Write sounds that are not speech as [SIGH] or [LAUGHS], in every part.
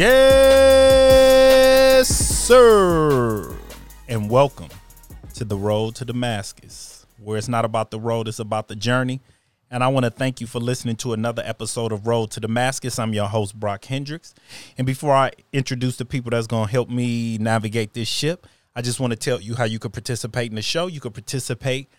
Yes, sir. And welcome to the road to Damascus, where it's not about the road, it's about the journey. And I want to thank you for listening to another episode of Road to Damascus. I'm your host, Brock Hendricks. And before I introduce the people that's going to help me navigate this ship, I just want to tell you how you could participate in the show. You could participate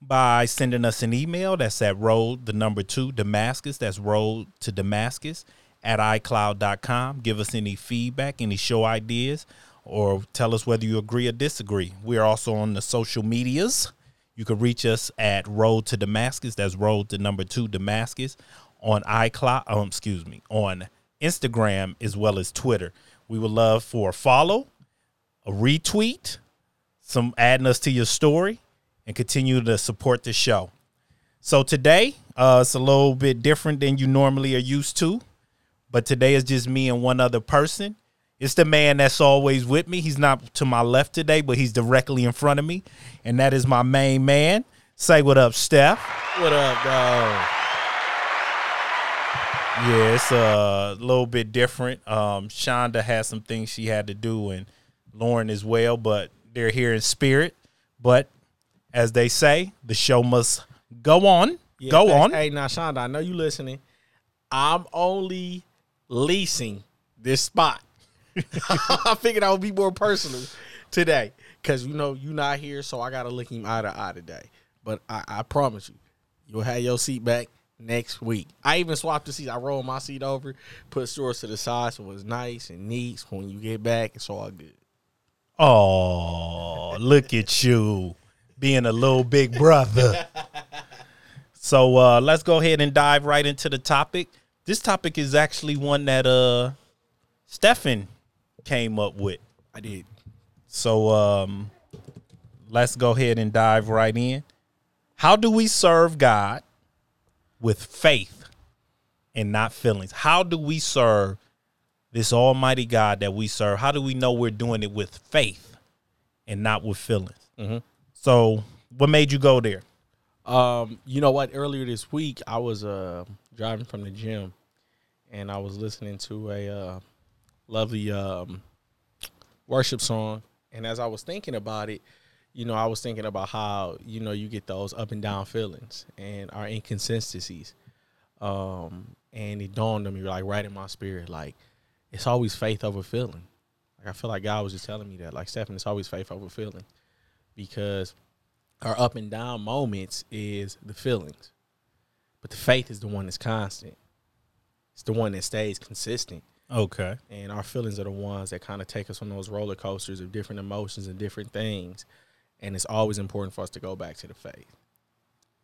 by sending us an email. That's at road, the number two, Damascus. That's road to Damascus at iCloud.com. Give us any feedback, any show ideas, or tell us whether you agree or disagree. We're also on the social medias. You can reach us at Road to Damascus. That's Road to number two Damascus on iCloud. Um, excuse me, on Instagram as well as Twitter. We would love for a follow, a retweet, some adding us to your story, and continue to support the show. So today, uh, it's a little bit different than you normally are used to, but today is just me and one other person. It's the man that's always with me. He's not to my left today, but he's directly in front of me, and that is my main man. Say what up, Steph. What up, dog? Yeah, it's a little bit different. Um, Shonda has some things she had to do, and Lauren as well, but they're here in spirit. But as they say, the show must go on. Yeah, go thanks. on. Hey, now, Shonda, I know you listening. I'm only leasing this spot. [LAUGHS] I figured I would be more personal today because you know you not here, so I gotta look him eye to eye today. But I, I promise you, you'll have your seat back next week. I even swapped the seats. I rolled my seat over, put yours to the side, so it was nice and neat. So when you get back, it's all good. Oh, look at you being a little big brother. [LAUGHS] so uh, let's go ahead and dive right into the topic. This topic is actually one that uh Stefan came up with. I did. So um let's go ahead and dive right in. How do we serve God with faith and not feelings? How do we serve this almighty God that we serve? How do we know we're doing it with faith and not with feelings? Mhm. So what made you go there? Um, you know what? Earlier this week, I was uh, driving from the gym, and I was listening to a uh, lovely um, worship song. And as I was thinking about it, you know, I was thinking about how you know you get those up and down feelings and our inconsistencies. Um, and it dawned on me like right in my spirit, like it's always faith over feeling. Like I feel like God was just telling me that, like Stephen, it's always faith over feeling, because our up and down moments is the feelings, but the faith is the one that's constant. It's the one that stays consistent, Okay. and our feelings are the ones that kind of take us on those roller coasters of different emotions and different things. And it's always important for us to go back to the faith.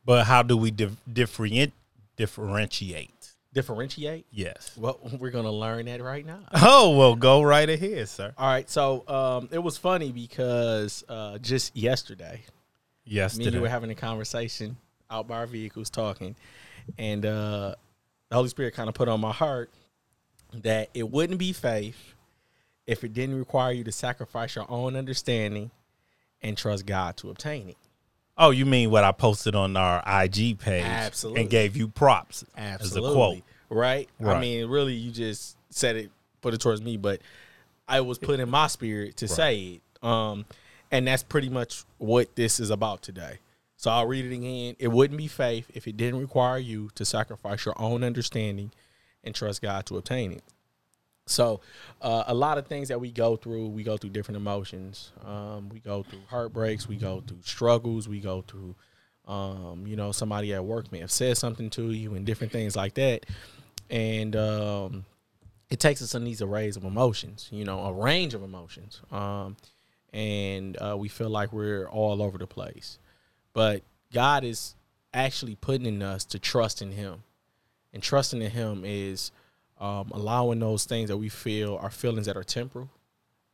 But how do we dif- different differentiate? Differentiate. Yes. Well, [LAUGHS] we're gonna learn that right now. Oh, well, go right ahead, sir. All right. So um, it was funny because uh, just yesterday, Yes, me and you were having a conversation out by our vehicles talking and uh the holy spirit kind of put on my heart that it wouldn't be faith if it didn't require you to sacrifice your own understanding and trust god to obtain it Oh, you mean what I posted on our IG page Absolutely. and gave you props as a quote. right? Right. i mean really you just said it put it towards me but i was put in my spirit to say it um and that's pretty much what this is about today so i'll read it again. It wouldn't be faith if it didn't require you to sacrifice your own understanding and trust god to obtain it. So uh, a lot of things that we go through we go through different emotions. Um, we go through heartbreaks we go through struggles we go through um, you know somebody at work may have said something to you and different things like that. And um, it takes us on these arrays of emotions you know a range of emotions. Um, and uh, we feel like we're all over the place but god is actually putting in us to trust in him and trusting in him is um, allowing those things that we feel are feelings that are temporal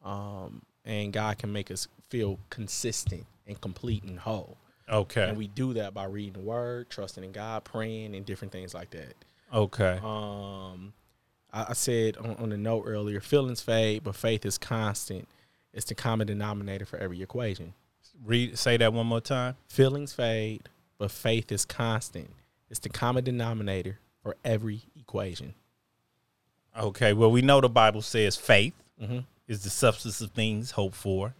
um, and god can make us feel consistent and complete and whole Okay. and we do that by reading the word trusting in god praying and different things like that okay. um, I, I said on, on the note earlier, feelings fade, but faith is constant. It's the common denominator for every equation. Read say that one more time. Feelings fade, but faith is constant. It's the common denominator for every equation. Okay, well, we know the Bible says faith Mm-hmm. is the substance of things hoped for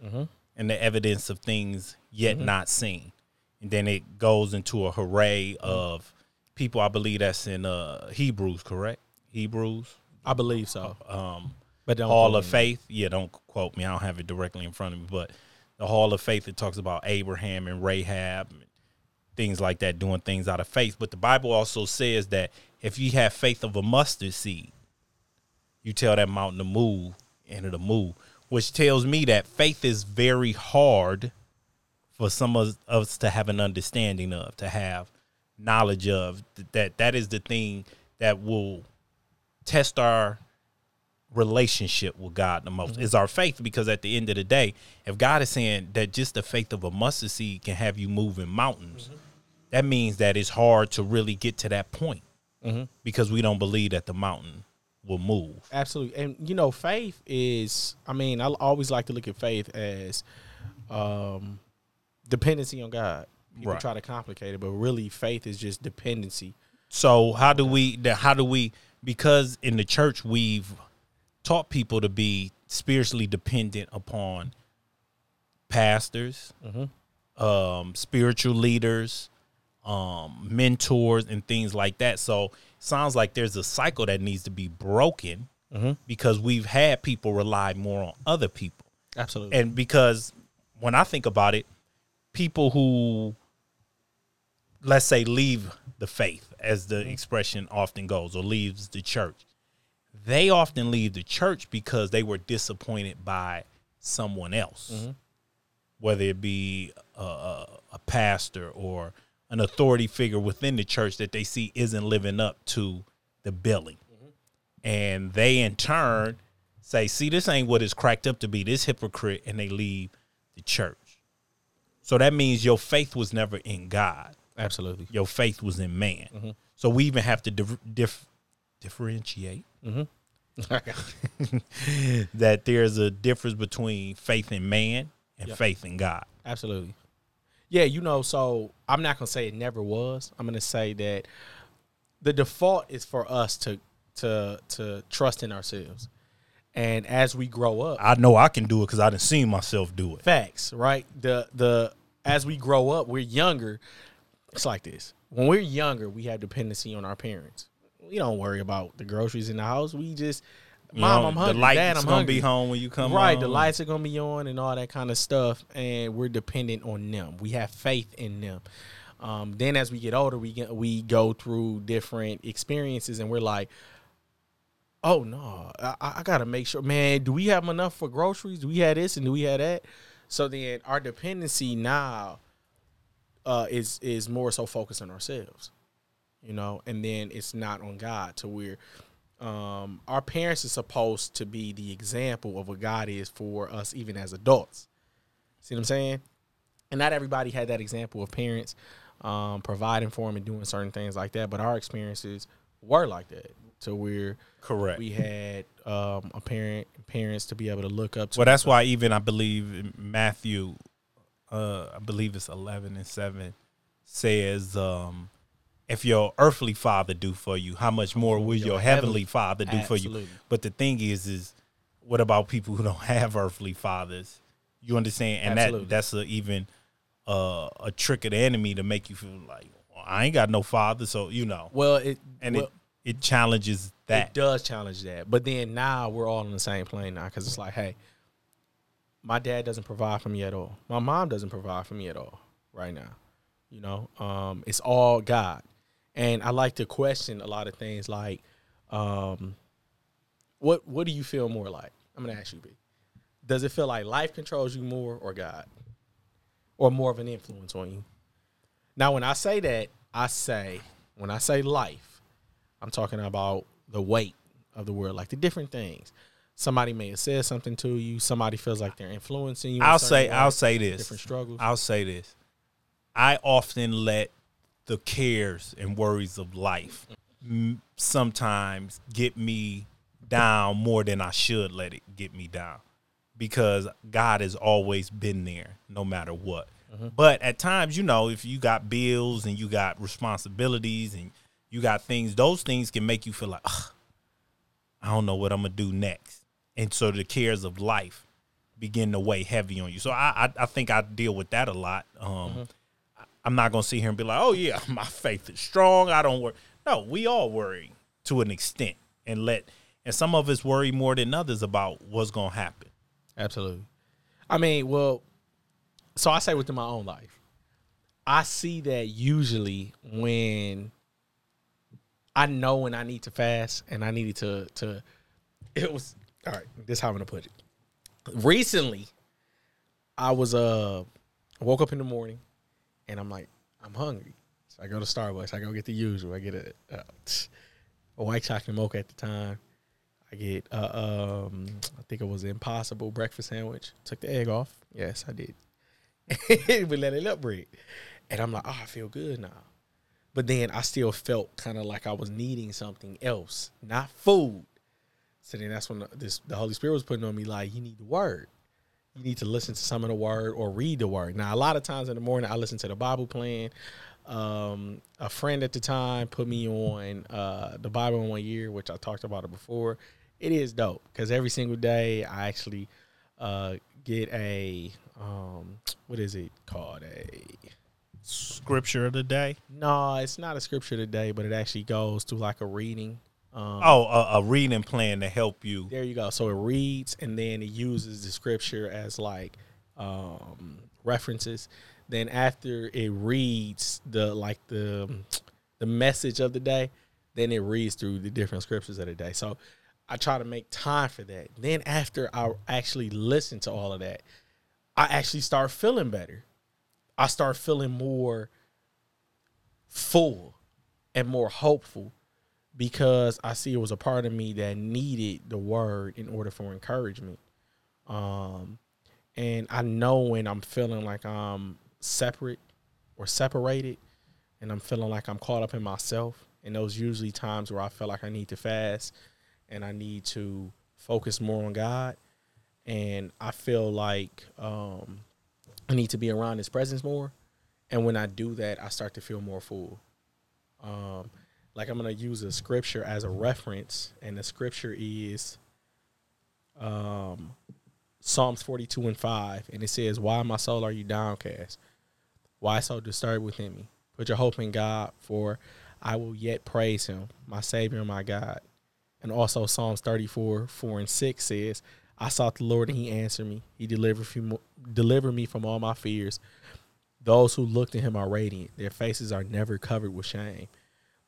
and the evidence of things yet Mm-hmm. not seen. And then it goes into a hooray Mm-hmm. of people, I believe that's in uh, Hebrews, correct? Hebrews, I believe so. um, But quote of. Faith. Yeah, don't quote me. I don't have it directly in front of me, but the Hall of Faith it talks about Abraham and Rahab, and things like that, doing things out of faith. But the Bible also says that if you have faith of a mustard seed, you tell that mountain to move, and it'll move. Which tells me that faith is very hard for some of us to have an understanding of, to have knowledge of. That that is the thing that will test our relationship with God the most mm-hmm. is our faith because at the end of the day, if God is saying that just the faith of a mustard seed can have you moving mountains, mm-hmm. that means that it's hard to really get to that point mm-hmm. because we don't believe that the mountain will move. Absolutely. And you know, faith is I mean, I always like to look at faith as um dependency on God. People Right. try to complicate it, but really faith is just dependency. So how do we the- how do we because in the church we've taught people to be spiritually dependent upon pastors, um, spiritual leaders, um, mentors, and things like that. So sounds like there's a cycle that needs to be broken because we've had people rely more on other people Absolutely. and because when I think about it, people who let's say leave the faith, as the expression often goes, or leaves the church, they often leave the church because they were disappointed by someone else, mm-hmm. whether it be a, a, a pastor or an authority figure within the church that they see isn't living up to the billing mm-hmm. and they in turn say, "See, this ain't what it's cracked up to be. This hypocrite," and they leave the church. So that means your faith was never in God. Absolutely. Your faith was in man. Mm-hmm. So we even have to dif- dif- differentiate Mm-hmm. [LAUGHS] that there's a difference between faith in man and Yep. faith in God. Absolutely. Yeah, you know, so I'm not gonna say it never was. I'm gonna say that the default is for us to to to trust in ourselves. And as we grow up, I know I can do it because I didn't see myself do it. facts, right? The the as we grow up, we're younger. It's like this. When we're younger, we have dependency on our parents. We don't worry about the groceries in the house. We just mom, I'm hungry. The light's Dad, I'm gonna hungry. be home when you come. right, home. the lights are gonna be on and all that kind of stuff, and we're dependent on them. We have faith in them. Um, then as we get older, we get we go through different experiences, and we're like, "Oh no, I, I gotta make sure, man. Do we have enough for groceries? Do we have this and do we have that?" So then our dependency now uh, is is more so focused on ourselves, you know, and then it's not on God to where um, our parents are supposed to be the example of what God is for us, even as adults. See what I'm saying? And not everybody had that example of parents um, providing for them and doing certain things like that. But our experiences were like that, to where Correct. we had um, a parent, parents to be able to look up to. Well, that's why even I believe Matthew, uh, I believe it's eleven and seven, says, um, "If your earthly father do for you, how much more will your, Your heavenly heavenly- father do for you?" But the thing is, is what about people who [LAUGHS] don't have earthly fathers? You understand? And Absolutely. that that's a, even uh, a trick of the enemy to make you feel like well, I ain't got no father, so you know, well, it and well, it it challenges that. It does challenge that. But then now we're all on the same plane now because it's like, hey, my dad doesn't provide for me at all. My mom doesn't provide for me at all right now. You know, um, it's all God. And I like to question a lot of things like, um, what what do you feel more like? I'm gonna ask you, B. Does it feel like life controls you more or God? Or more of an influence on you? Now when I say that, I say when I say life, I'm talking about the weight of the world, like the different things. Somebody may have said something to you. Somebody feels like they're influencing you. in I'll say I'll say this. different struggles. I'll say this. I often let the cares and worries of life sometimes get me down more than I should let it get me down because God has always been there no matter what. But at times, you know, if you got bills and you got responsibilities and you got things, those things can make you feel like, I don't know what I'm gonna do next, and so the cares of life begin to weigh heavy on you. So I I, I think I deal with that a lot. Um, Mm-hmm. I'm not gonna sit here and be like, oh yeah, [LAUGHS] my faith is strong. I don't worry. No, we all worry to an extent, and let and some of us worry more than others about what's gonna happen. Absolutely. I mean, well, so I say within my own life, I see that usually when I know when I need to fast and I needed to to [LAUGHS] it was all right, this is how I'm gonna put it. Recently, I was uh woke up in the morning and I'm like, I'm hungry. So I go to Starbucks, I go get the usual. I get a uh, a white chocolate mocha at the time. I get uh, um I think it was an impossible breakfast sandwich. Took the egg off. Yes, I did. [LAUGHS] we let it up. And I'm like, oh, I feel good now. But then I still felt kind of like I was needing something else, not food. So then that's when the, this the Holy Spirit was putting on me like, you need the word. You need to listen to some of the word or read the word. Now, a lot of times in the morning, I listen to the Bible plan. Um, a friend at the time put me on uh, the Bible in one year, which I talked about it before. It is dope because every single day I actually uh, get a um, what is it called? A Scripture of the day. no, it's not a scripture today, but it actually goes through like a reading. Um, Oh, a, a reading plan to help you. There you go. So it reads and then it uses the scripture as like um, references. Then after it reads the like the the message of the day, then it reads through the different scriptures of the day. So I try to make time for that. Then after I actually listen to all of that, I actually start feeling better. I start feeling more full and more hopeful because I see it was a part of me that needed the word in order for encouragement. Um, and I know when I'm feeling like I'm separate or separated, and I'm feeling like I'm caught up in myself. And those usually times where I feel like I need to fast and I need to focus more on God. And I feel like um, I need to be around His presence more. And when I do that, I start to feel more full. Um, like I'm gonna use a scripture as a reference, and the scripture is um, Psalms 42 and 5, and it says, Why, my soul, are you downcast? Why so disturbed within me? Put your hope in God, for I will yet praise him, my Savior and my God. And also Psalms 34, 4 and 6 says, I sought the Lord and he answered me. He delivered, from, delivered me from all my fears. Those who look to him are radiant. Their faces are never covered with shame.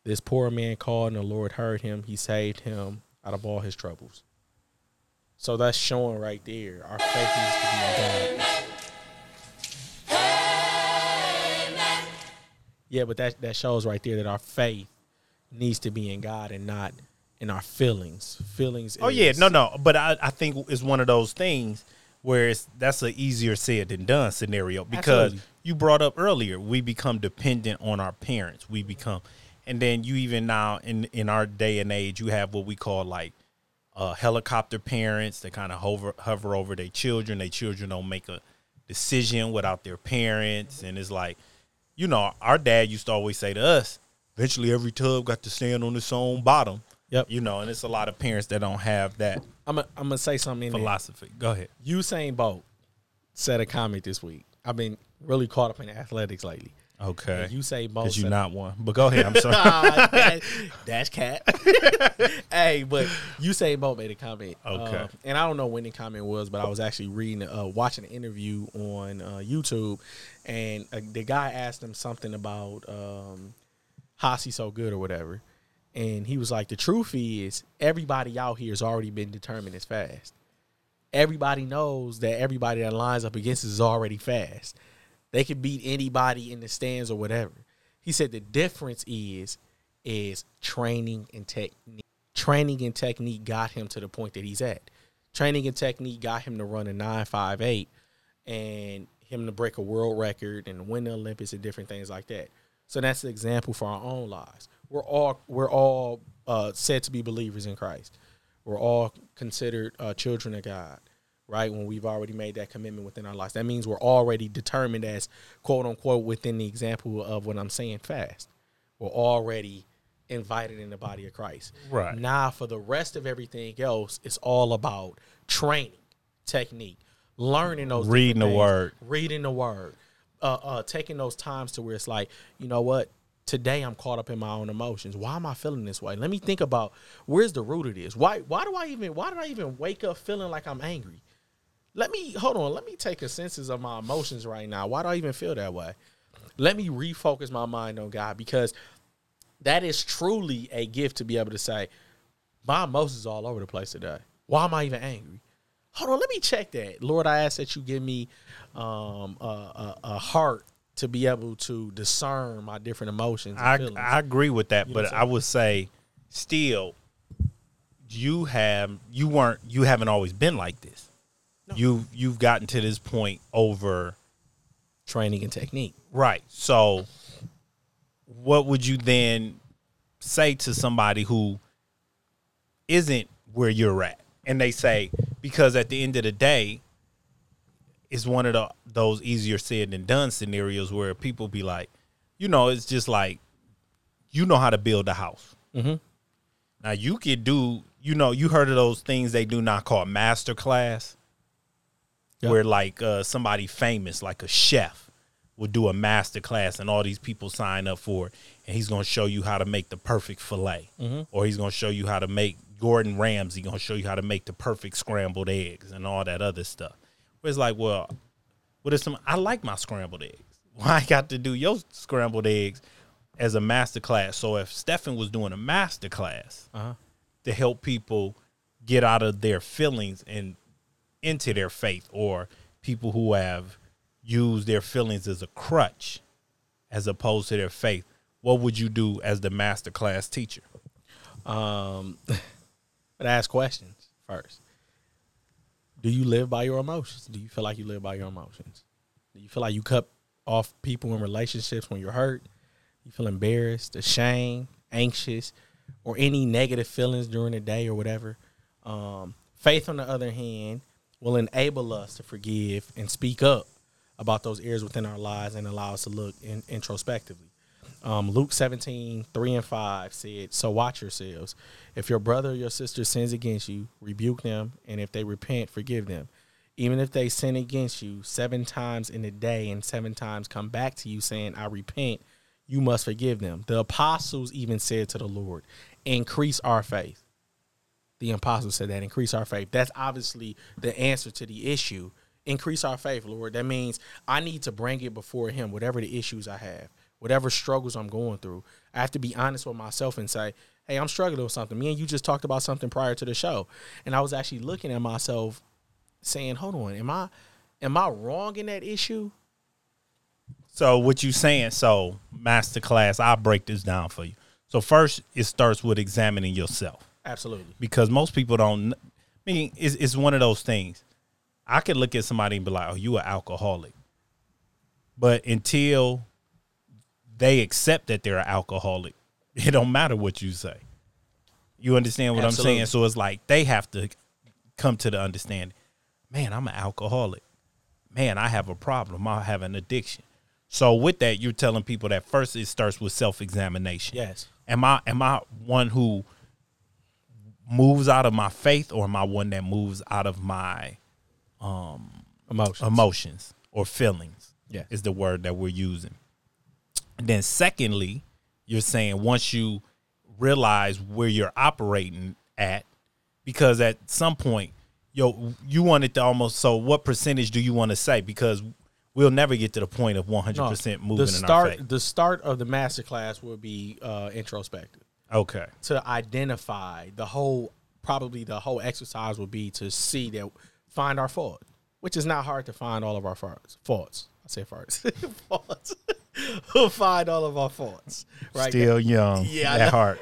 This poor man called and the Lord heard him. He saved him out of all his troubles. So that's showing right there. Our faith needs to be in God. Yeah, but that that shows right there that our faith needs to be in God and not in our feelings. Feelings. Oh yeah, no, no. But I, I think it's one of those things where it's that's a easier said than done scenario because Absolutely. you brought up earlier we become dependent on our parents. We become, and then you even now in in our day and age you have what we call like uh, helicopter parents that kind of hover hover over their children. Their children don't make a decision without their parents, and it's like, you know, our dad used to always say to us, "Eventually, every tub got to stand on its own bottom." Yep. You know, and it's a lot of parents that don't have that I'm gonna I'm gonna say something in there. philosophy. Go ahead. Usain Bolt said a comment this week. I've been really caught up in athletics lately. Okay. And say Bolt Because you're not one. But go ahead. I'm [LAUGHS] sorry. Ah, that- [LAUGHS] Dash cat. [LAUGHS] hey, but Usain Bolt made a comment. Okay. Uh, and I don't know when the comment was, but I was actually reading, uh, watching an interview on uh, YouTube, and uh, the guy asked him something about um, how's he so good or whatever, and he was like, "The truth is, everybody out here has already been determined as fast. Everybody knows that everybody that lines up against us is already fast. They can beat anybody in the stands or whatever." He said the difference is is training and technique. Training and technique got him to the point that he's at. Training and technique got him to run a 958 and him to break a world record and win the Olympics and different things like that. So that's the example for our own lives. We're all we're all uh, said to be believers in Christ. We're all considered uh, children of God, right? When we've already made that commitment within our lives, that means we're already determined as quote unquote within the example of what I'm saying fast. We're already invited in the body of Christ. Right. Now, for the rest of everything else, it's all about training, technique, learning those, Reading the things, word. reading the word, uh, uh, taking those times to where it's like, you know what? Today I'm caught up in my own emotions. Why am I feeling this way? Let me think about where's the root of this. Why? Why do I even? Why did I even wake up feeling like I'm angry? Let me hold on. Let me take a census of my emotions right now. Why do I even feel that way? Let me refocus my mind on God because that is truly a gift to be able to say, my emotions all over the place today. Why am I even angry? Hold on, let me check that. Lord, I ask that you give me um, a, a, a heart to be able to discern my different emotions. And I feelings. I agree with that, know but I would say still you have you weren't you haven't always been like this. You you've gotten to this point over Training and technique. right. So what would you then say to somebody who isn't where you're at? And they say because at the end of the day it's one of the those easier said than done scenarios where people be like, you know, it's just like you know how to build a house. Mm-hmm. Now you could do, you know, you heard of those things they do not call master class, Yep. where like uh, somebody famous, like a chef, will do a master class, and all these people sign up for it, and he's gonna show you how to make the perfect fillet, or he's gonna show you how to make Gordon Ramsay gonna show you how to make the perfect scrambled eggs and all that other stuff. Where it's like, well, what is some? I like my scrambled eggs. [LAUGHS] Why I got to do your scrambled eggs as a master class? So if Stefan was doing a master class Uh-huh. to help people get out of their feelings and into their faith, or people who have used their feelings as a crutch as opposed to their faith, what would you do as the master class teacher? Um, [LAUGHS] but ask questions first. Do you live by your emotions? Do you feel like you live by your emotions? Do you feel like you cut off people in relationships when you're hurt? You feel embarrassed, ashamed, anxious, or any negative feelings during the day or whatever? Um, faith, on the other hand, will enable us to forgive and speak up about those areas within our lives and allow us to look in, introspectively. Um, Luke 17, 3 and 5 said, So watch yourselves. If your brother or your sister sins against you, rebuke them, and if they repent, forgive them. Even if they sin against you seven times in a day and seven times come back to you saying, I repent, you must forgive them. The apostles even said to the Lord, Increase our faith. The apostles said that, increase our faith. That's obviously the answer to the issue. Increase our faith, Lord. That means I need to bring it before Him, whatever the issues I have, whatever struggles I'm going through. I have to be honest with myself and say, hey, I'm struggling with something. Me and you just talked about something prior to the show. And I was actually looking at myself saying, hold on, am I am I wrong in that issue? So what you saying? So master class, I'll break this down for you. So first, it starts with examining yourself Absolutely. because most people don't. I mean, it's, it's one of those things. I could look at somebody and be like, "Oh, you an alcoholic," but until they accept that they're an alcoholic, [LAUGHS] it don't matter what you say. You understand what Absolutely. I'm saying? So it's like they have to come to the understanding. Man, I'm an alcoholic. Man, I have a problem. I have an addiction. So with that, you're telling people that first it starts with self examination. Yes. Am I am I one who moves out of my faith, or am I one that moves out of my Emotions. emotions or feelings? Yeah. is the word that we're using. And then secondly, you're saying once you realize where you're operating at, because at some point, yo, you want it to almost. So, what percentage do you want to say? Because we'll never get to the point of 100 No, percent the moving in our start faith. the start of the master class will be uh, introspective. Okay. to identify the whole probably the whole exercise will be to see that find our fault which is not hard to find all of our faults faults i say [LAUGHS] faults faults [LAUGHS] we'll find all of our faults right Still young. [LAUGHS] Yeah, At heart.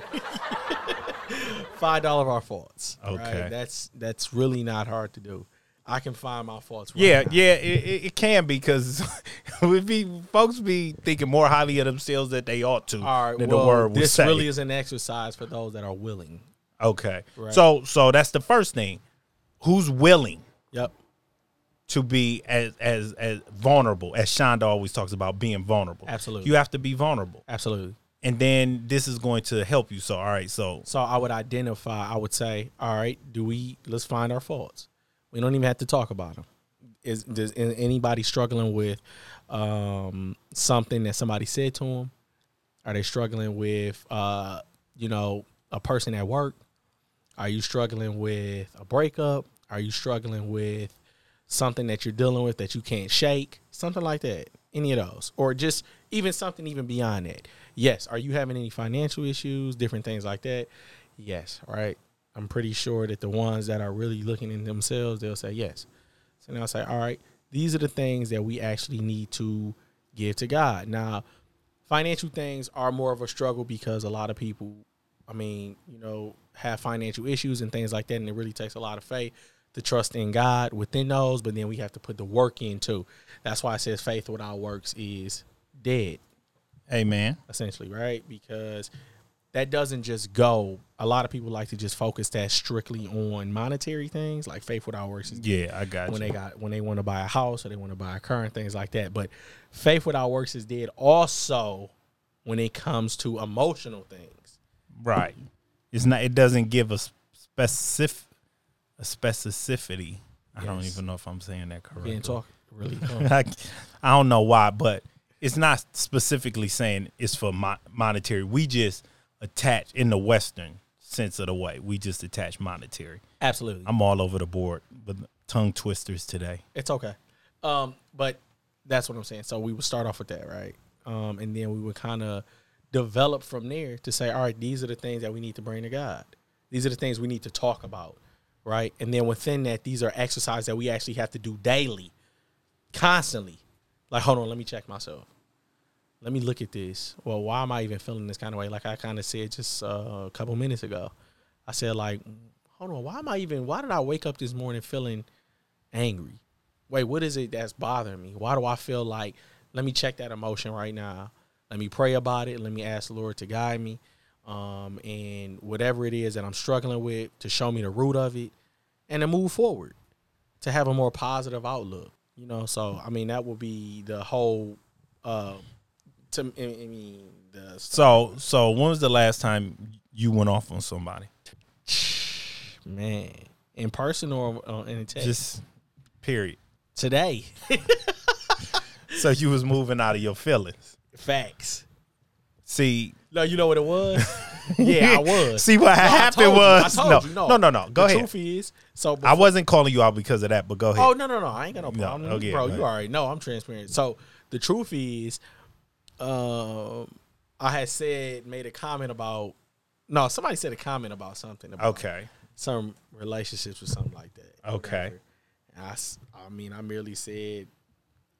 find all of our faults Okay. right? that's that's really not hard to do i can find my faults right Yeah, now. yeah, it, it, can be because [LAUGHS] we be folks be thinking more highly of themselves that they ought to all right than well, the word this say. really is an exercise for those that are willing okay. Right. So so that's the first thing. Who's willing yep to be as as as vulnerable as Shonda always talks about being vulnerable? Absolutely. You have to be vulnerable. absolutely and then this is going to help you. So all right, so So I would identify. I would say, all right, do we? Let's find our faults. We don't even have to talk about them. Is does anybody struggling with um, something that somebody said to them? Are they struggling with, uh, you know, a person at work? Are you struggling with a breakup? Are you struggling with something that you're dealing with that you can't shake? Something like that. Any of those, or just even something even beyond that. Yes. Are you having any financial issues? Different things like that. Yes. Right. I'm pretty sure that the ones that are really looking in themselves, they'll say yes. So now I'll say, all right, these are the things that we actually need to give to God. Now, financial things are more of a struggle because a lot of people, I mean, you know, have financial issues and things like that, and it really takes a lot of faith to trust in God within those. But then we have to put the work in too. That's why it says faith without works is dead, amen. essentially, right? Because that doesn't just go. A lot of people like to just focus that strictly on monetary things, like faith without works is Yeah, I got when you. they got when they want to buy a house or they want to buy a car and things like that. But faith without works is dead. Also, when it comes to emotional things, Right. It's not. It doesn't give a specific a specificity. I don't even know if I'm saying that correctly. can't talk really. [LAUGHS] I, I don't know why, but it's not specifically saying it's for mo- monetary. We just attach in the Western sense of the way. We just attach monetary. Absolutely, I'm all over the board with tongue twisters today. it's okay. Um, but that's what I'm saying. So we would start off with that, right? Um, and then we would kind of develop from there to say, all right, these are the things that we need to bring to God. These are the things we need to talk about, right? And then within that, these are exercises that we actually have to do daily, constantly. Like, hold on, let me check myself. Let me look at this. Well, why am I even feeling this kind of way? Like I kind of said just uh, a couple minutes ago. I said, like, hold on, why am I even? Why did I wake up this morning feeling angry? Wait, what is it that's bothering me? Why do I feel like? Let me check that emotion right now. Let me pray about it. Let me ask the Lord to guide me, um, and whatever it is that I'm struggling with, to show me the root of it, and to move forward, to have a more positive outlook. You know, so I mean that will be the whole. Uh, to I mean the So, so when was the last time you went off on somebody? [SIGHS] man in person or uh, in a text Just period. today. [LAUGHS] So you was moving out of your feelings. Facts. See, No, you know what it was? [LAUGHS] yeah, I was. See what No, I happened told you. I was told no, you, no, no, no. Go the ahead. truth is, so I wasn't calling you out because of that, but go ahead. Oh no, no, no! I ain't got no No, problem, okay, bro. go You already know I'm transparent. So the truth is, um, I had said made a comment about. No, somebody said a comment about something. About okay. Some relationships or something like that. Okay. I And I, s- I mean, I merely said,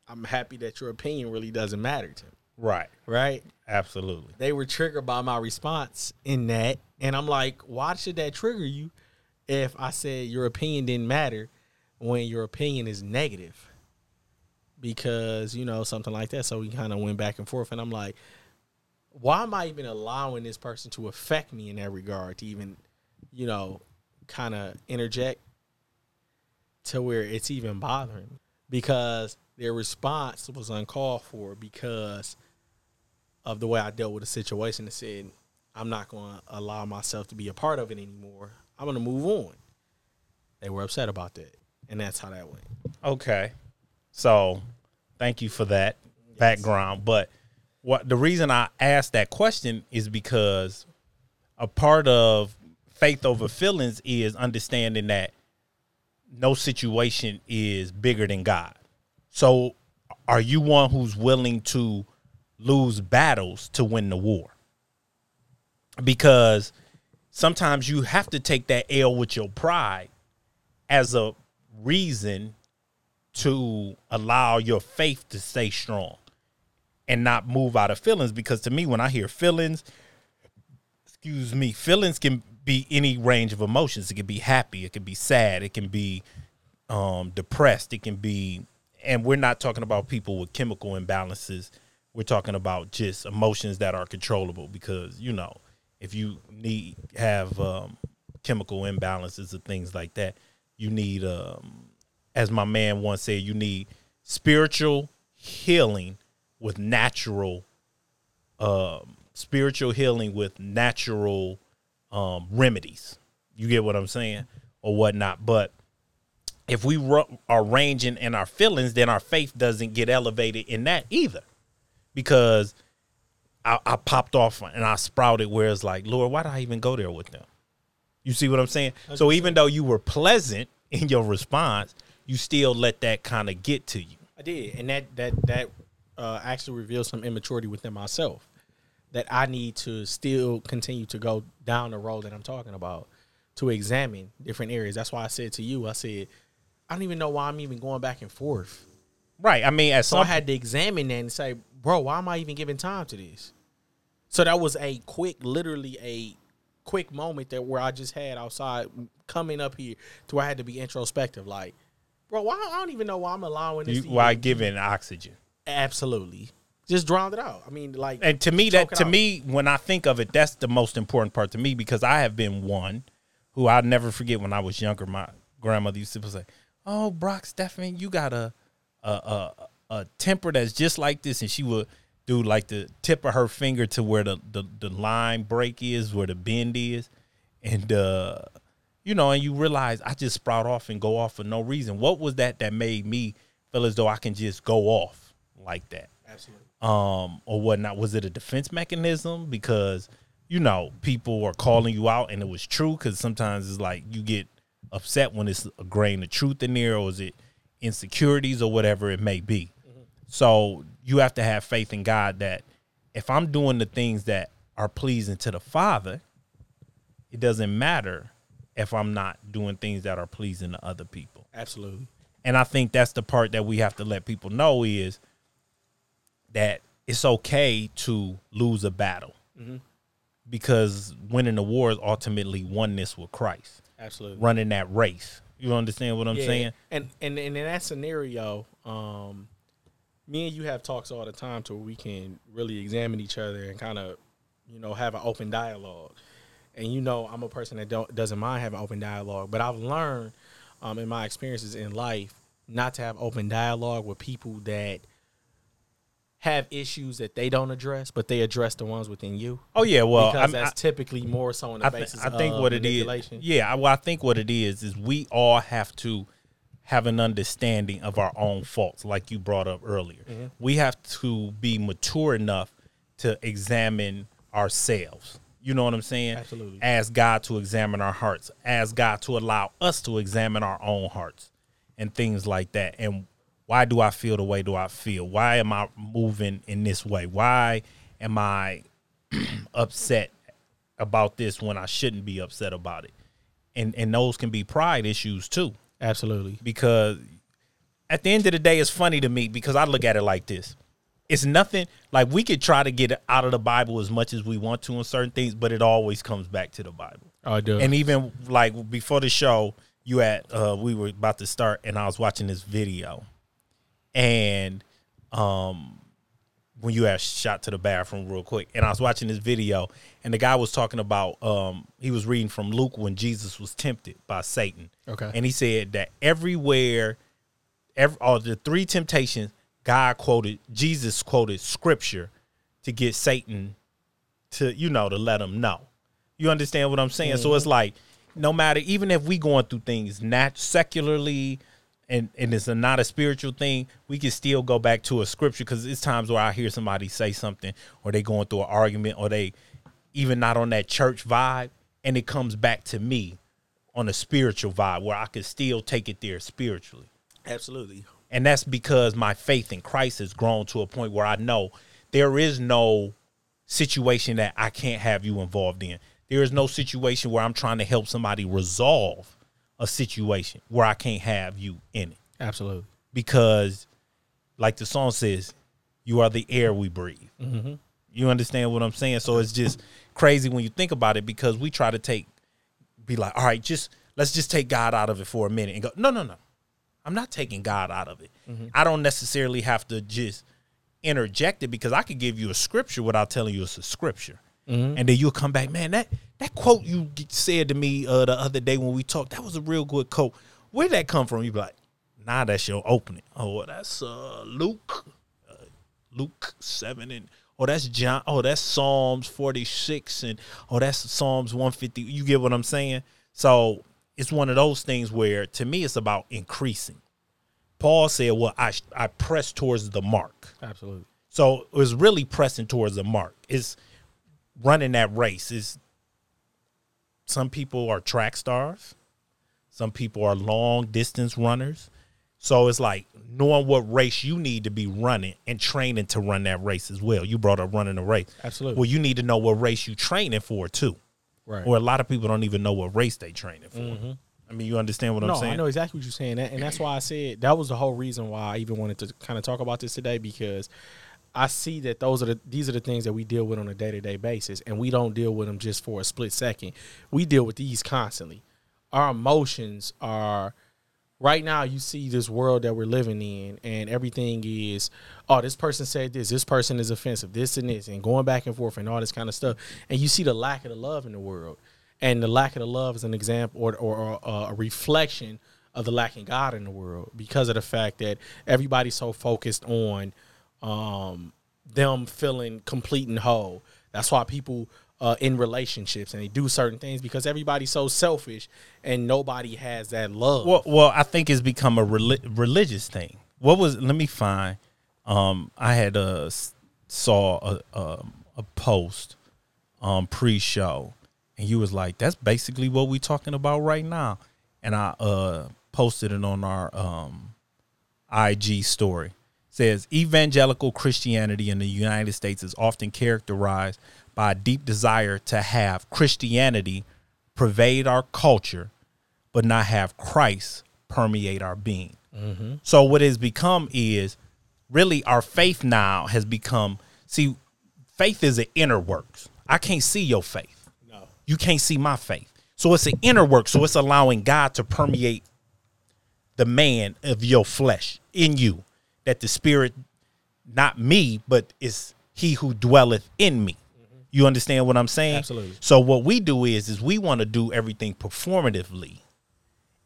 I'm happy that your opinion really doesn't matter to me. Right. Right? Absolutely. they were triggered by my response in that. And I'm like, why should that trigger you if I said your opinion didn't matter when your opinion is negative? Because, you know, something like that. So we kind of went back and forth. And I'm like, why am I even allowing this person to affect me in that regard to even, you know, kind of interject to where it's even bothering me? Because their response was uncalled for because of the way I dealt with the situation and said, I'm not going to allow myself to be a part of it anymore. I'm going to move on. They were upset about that. And that's how that went. Okay. So, thank you for that background. But what the reason I asked that question is because a part of faith over feelings is understanding that no situation is bigger than God. So, are you one who's willing to lose battles to win the war? Because sometimes you have to take that L with your pride as a reason to allow your faith to stay strong and not move out of feelings. Because to me when i hear feelings excuse me feelings can be any range of emotions. It can be happy it can be sad it can be um, depressed it can be and we're not talking about people with chemical imbalances. We're talking about just emotions that are controllable because you know if you need have um, chemical imbalances and things like that you need um, as my man once said you need spiritual healing with natural um, spiritual healing with natural um, remedies. You get what I'm saying, or whatnot. But if we are ranging in our feelings, then our faith doesn't get elevated in that either, because I, I popped off and I sprouted where it's like, Lord, why did I even go there with them? You see what I'm saying? So even though you were pleasant in your response, you still let that kind of get to you. I did, and that that that uh, actually revealed some immaturity within myself that I need to still continue to go down the road that I'm talking about to examine different areas. That's why I said to you, I said, I don't even know why I'm even going back and forth. Right. I mean, at So I had to examine that and say, bro, why am I even giving time to this? So that was a quick, literally a quick moment that where I just had outside coming up here to where I had to be introspective. Like, bro, why I don't even know why I'm allowing this. you, why giving oxygen? Absolutely. Just drowned it out. I mean, like, And to me, that to out. me, when I think of it, that's the most important part to me because I have been one who I'll never forget when I was younger. My grandmother used to say, "Oh, Brock Stephan, you got a a a, a temper that's just like this," and she would do like the tip of her finger to where the the, the line break is, where the bend is, and uh, you know, and you realize I just sprout off and go off for no reason. What was that that made me feel as though I can just go off like that? absolutely. um or whatnot was it a defense mechanism because you know people are calling you out and it was true because sometimes it's like you get upset when it's a grain of truth in there or is it insecurities or whatever it may be so you have to have faith in god that if i'm doing the things that are pleasing to the father it doesn't matter if i'm not doing things that are pleasing to other people Absolutely. and I think that's the part that we have to let people know is that it's okay to lose a battle because winning the war is ultimately oneness with Christ, Absolutely. running that race. You understand what I'm Yeah. saying? And, and and in that scenario, um, me and you have talks all the time to where we can really examine each other and kind of, you know, have an open dialogue. And you know, I'm a person that don't doesn't mind having open dialogue, but I've learned um, in my experiences in life not to have open dialogue with people that have issues that they don't address, but they address the ones within you. Oh yeah, well, because I'm, that's I, typically more so on the I, basis I think of what it is, yeah, well, I think what it is is we all have to have an understanding of our own faults, like you brought up earlier. Mm-hmm. We have to be mature enough to examine ourselves. You know what I'm saying? Absolutely. Ask God to examine our hearts. Ask God to allow us to examine our own hearts and things like that. And why do I feel the way do I feel? Why am I moving in this way? Why am I [CLEARS THROAT] upset about this when I shouldn't be upset about it? And and those can be pride issues too Absolutely. because at the end of the day, it's funny to me because I look at it like this. It's nothing like we could try to get it out of the Bible as much as we want to on certain things, but it always comes back to the Bible. Oh, I do. And even like before the show, you had uh we were about to start and I was watching this video. And um when you had shot to the bathroom real quick and I was watching this video and the guy was talking about um he was reading from Luke when Jesus was tempted by Satan. Okay. And he said that everywhere every all the three temptations God quoted Jesus quoted scripture to get Satan to you know to let him know. You understand what I'm saying? So it's mm-hmm. like no matter even if we going through things nat secularly and and it's a, not a spiritual thing, we can still go back to a scripture because it's times where I hear somebody say something or they going through an argument or they even not on that church vibe and it comes back to me on a spiritual vibe where I can still take it there spiritually. Absolutely. And that's because my faith in Christ has grown to a point where I know there is no situation that I can't have you involved in. There is no situation where I'm trying to help somebody resolve a situation where I can't have you in it. Absolutely. Because, like the song says, you are the air we breathe. Mm-hmm. You understand what I'm saying? So it's just crazy when you think about it because we try to take, be like, all right, just let's just take God out of it for a minute and go, no, no, no. I'm not taking God out of it. I don't necessarily have to just interject it because I could give you a scripture without telling you it's a scripture. And then you'll come back, man, that, that quote you said to me uh, the other day when we talked, that was a real good quote. Where'd that come from? You be like, nah, that's your opening. Oh, well, that's uh, Luke. Uh, Luke 7 and oh that's John, oh that's Psalms 46 and oh that's Psalms 150. You get what I'm saying? So it's one of those things where to me it's about increasing. Paul said, "Well, I I press towards the mark." Absolutely. So it was really pressing towards the mark. It's running that race. Is some people are track stars, some people are long distance runners. So it's like knowing what race you need to be running and training to run that race as well. You brought up running a race. Absolutely. Well, you need to know what race you training for too. Right. Or a lot of people don't even know what race they training for. Mm-hmm. I mean, you understand what no, I'm saying? I know exactly what you're saying, and that's why I said that was the whole reason why I even wanted to kind of talk about this today because I see that those are the these are the things that we deal with on a day to day basis, and we don't deal with them just for a split second. We deal with these constantly. Our emotions are right now. You see this world that we're living in, and everything is oh, this person said this, this person is offensive, this and this, and going back and forth and all this kind of stuff, and you see the lack of the love in the world, and the lack of the love is an example or or, or uh, a reflection of the lacking God in the world because of the fact that everybody's so focused on um, them feeling complete and whole. That's why people uh, in relationships and they do certain things because everybody's so selfish and nobody has that love. Well, well, I think it's become a reli- religious thing. What was? Let me find. Um, I had a saw a a, a post um pre-show, and you was like, "That's basically what we're talking about right now," and I uh posted it on our um IG story. says evangelical Christianity in the United States is often characterized by a deep desire to have Christianity pervade our culture, but not have Christ permeate our being. Mm-hmm. So what has become is really our faith now has become see faith is an inner works. I can't see your faith. no. You can't see my faith. So it's an inner work. So it's allowing God to permeate the man of your flesh in you. That the spirit, not me, but is he who dwelleth in me. You understand what I'm saying? Absolutely. So what we do is is we want to do everything performatively.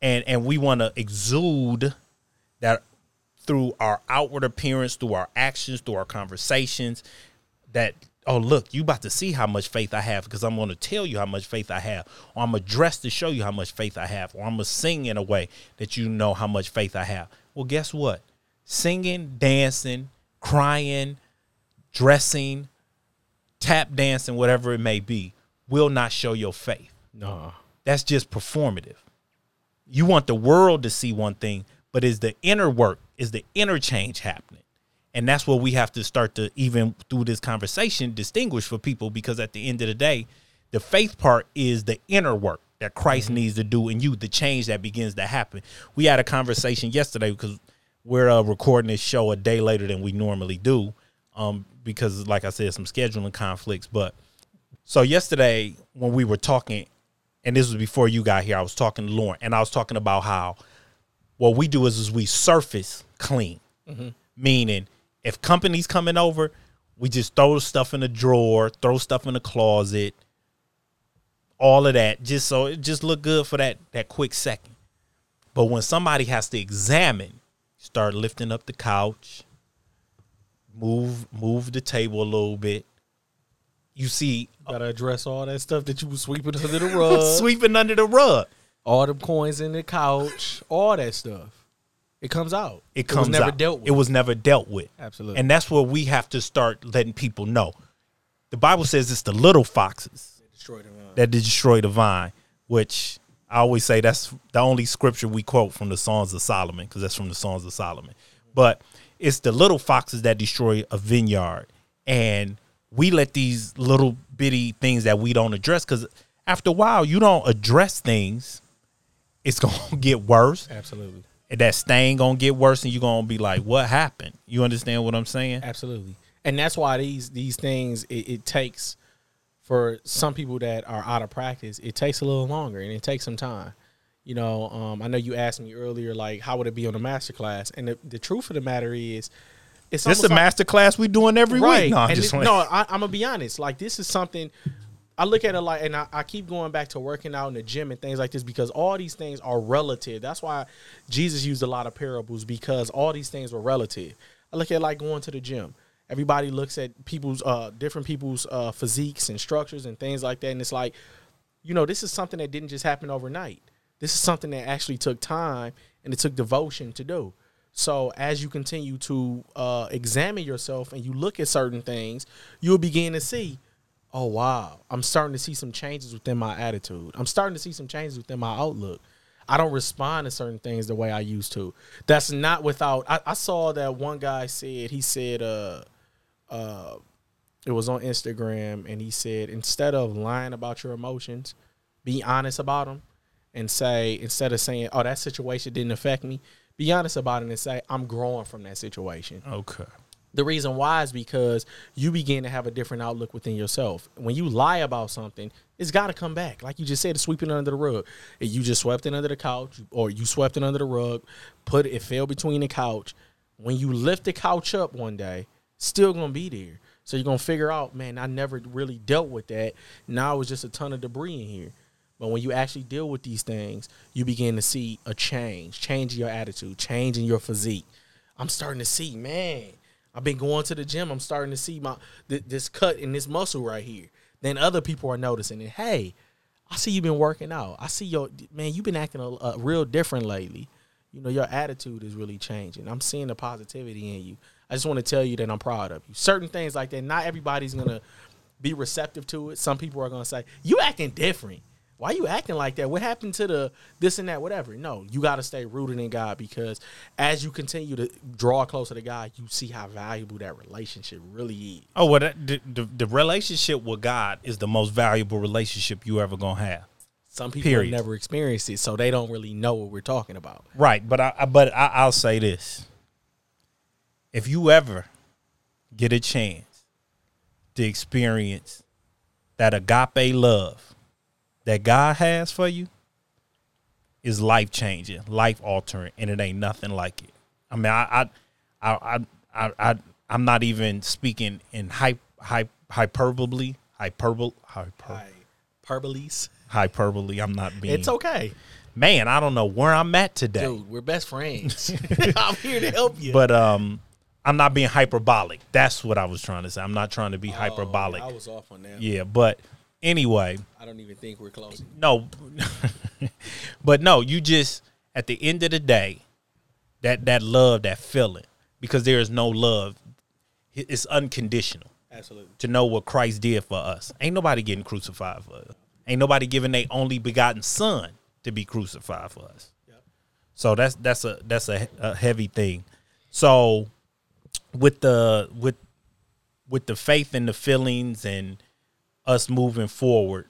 And and we want to exude that through our outward appearance, through our actions, through our conversations, that oh look, you about to see how much faith I have because I'm going to tell you how much faith I have, or I'm gonna dress to show you how much faith I have, or I'm gonna sing in a way that you know how much faith I have. Well, guess what? Singing, dancing, crying, dressing, tap dancing, whatever it may be, will not show your faith. No. That's just performative. You want the world to see one thing, but is the inner work, is the interchange happening? And that's what we have to start to even through this conversation distinguish for people because at the end of the day, the faith part is the inner work that Christ needs to do in you, the change that begins to happen. We had a conversation yesterday because we're uh, recording this show a day later than we normally do, um, because like I said, some scheduling conflicts. But so yesterday when we were talking, and this was before you got here, I was talking to Lauren, and I was talking about how what we do is, is we surface clean, mm-hmm. meaning if companies coming over, we just throw stuff in the drawer, throw stuff in the closet, all of that, just so it just look good for that that quick second. But when somebody has to examine, start lifting up the couch, move move the table a little bit. You see Gotta address all that stuff that you was sweeping [LAUGHS] under the rug. sweeping under the rug. all them coins in the couch, all that stuff. It comes out. It comes was never out. dealt with. It was never dealt with. Absolutely. And that's where we have to start letting people know. The Bible says it's the little foxes destroyed the vine. that destroy the vine, which I always say that's the only scripture we quote from the Songs of Solomon, because that's from the Songs of Solomon. But it's the little foxes that destroy a vineyard. And we let these little bitty things that we don't address, because after a while, you don't address things, it's [LAUGHS] gonna get worse. Absolutely. And that stain gonna get worse, and you're gonna be like, "What happened?" You understand what I'm saying? Absolutely. And that's why these these things it, it takes for some people that are out of practice, it takes a little longer and it takes some time. You know, um, I know you asked me earlier, like, how would it be on a master class? And the, the truth of the matter is, it's This a like- master class we doing every right. week. No, I'm and just playing. no, I, I'm gonna be honest. Like this is something I look at it like, and I, I keep going back to working out in the gym and things like this because all these things are relative. That's why Jesus used a lot of parables because all these things were relative. I look at it like going to the gym. Everybody looks at people's uh different people's uh physiques and structures and things like that, and it's like, you know, this is something that didn't just happen overnight. This is something that actually took time and it took devotion to do. So as you continue to uh, examine yourself and you look at certain things, you'll begin to see, oh wow, I'm starting to see some changes within my attitude. I'm starting to see some changes within my outlook. I don't respond to certain things the way I used to. That's not without. I, I saw that one guy said he said, uh, uh, it was on Instagram, and he said instead of lying about your emotions, be honest about them, and say instead of saying, oh that situation didn't affect me, be honest about it and say, I'm growing from that situation. Okay. The reason why is because you begin to have a different outlook within yourself. When you lie about something, it's got to come back. Like you just said, sweeping under the rug. You just swept it under the couch, or you swept it under the rug, put it, it fell between the couch. When you lift the couch up one day, still gonna be there. So you're gonna figure out, man, I never really dealt with that. Now it was just a ton of debris in here. But when you actually deal with these things, you begin to see a change, change in your attitude, change in your physique. I'm starting to see, man. I've been going to the gym. I'm starting to see my th- this cut in this muscle right here. Then other people are noticing it. Hey, I see you've been working out. I see your man. You've been acting a, a real different lately. You know your attitude is really changing. I'm seeing the positivity in you. I just want to tell you that I'm proud of you. Certain things like that. Not everybody's gonna be receptive to it. Some people are gonna say you acting different why you acting like that? What happened to the this and that, whatever? No, you got to stay rooted in God because as you continue to draw closer to God, you see how valuable that relationship really is. Oh, well, the, the, the relationship with God is the most valuable relationship you ever gonna have. Some people Period. never experienced it, so they don't really know what we're talking about. Right, but I, but I, I'll say this: if you ever get a chance to experience that agape love that God has for you is life changing, life altering, and it ain't nothing like it. I mean, I, I, I, I, I, I am not even speaking in hype, hype, hyperbole, hyperbole, hyper, hyperboles, hyperbole. I'm not being. It's okay. Man, I don't know where I'm at today. Dude, we're best friends. [LAUGHS] [LAUGHS] I'm here to help you. But um, I'm not being hyperbolic. That's what I was trying to say. I'm not trying to be oh, hyperbolic. I was off on that. Yeah, but Anyway, I don't even think we're close. No, [LAUGHS] but no, you just at the end of the day, that that love, that feeling, because there is no love, it's unconditional. Absolutely. To know what Christ did for us, ain't nobody getting crucified for us. Ain't nobody giving their only begotten Son to be crucified for us. Yep. So that's that's a that's a, a heavy thing. So with the with with the faith and the feelings and us moving forward,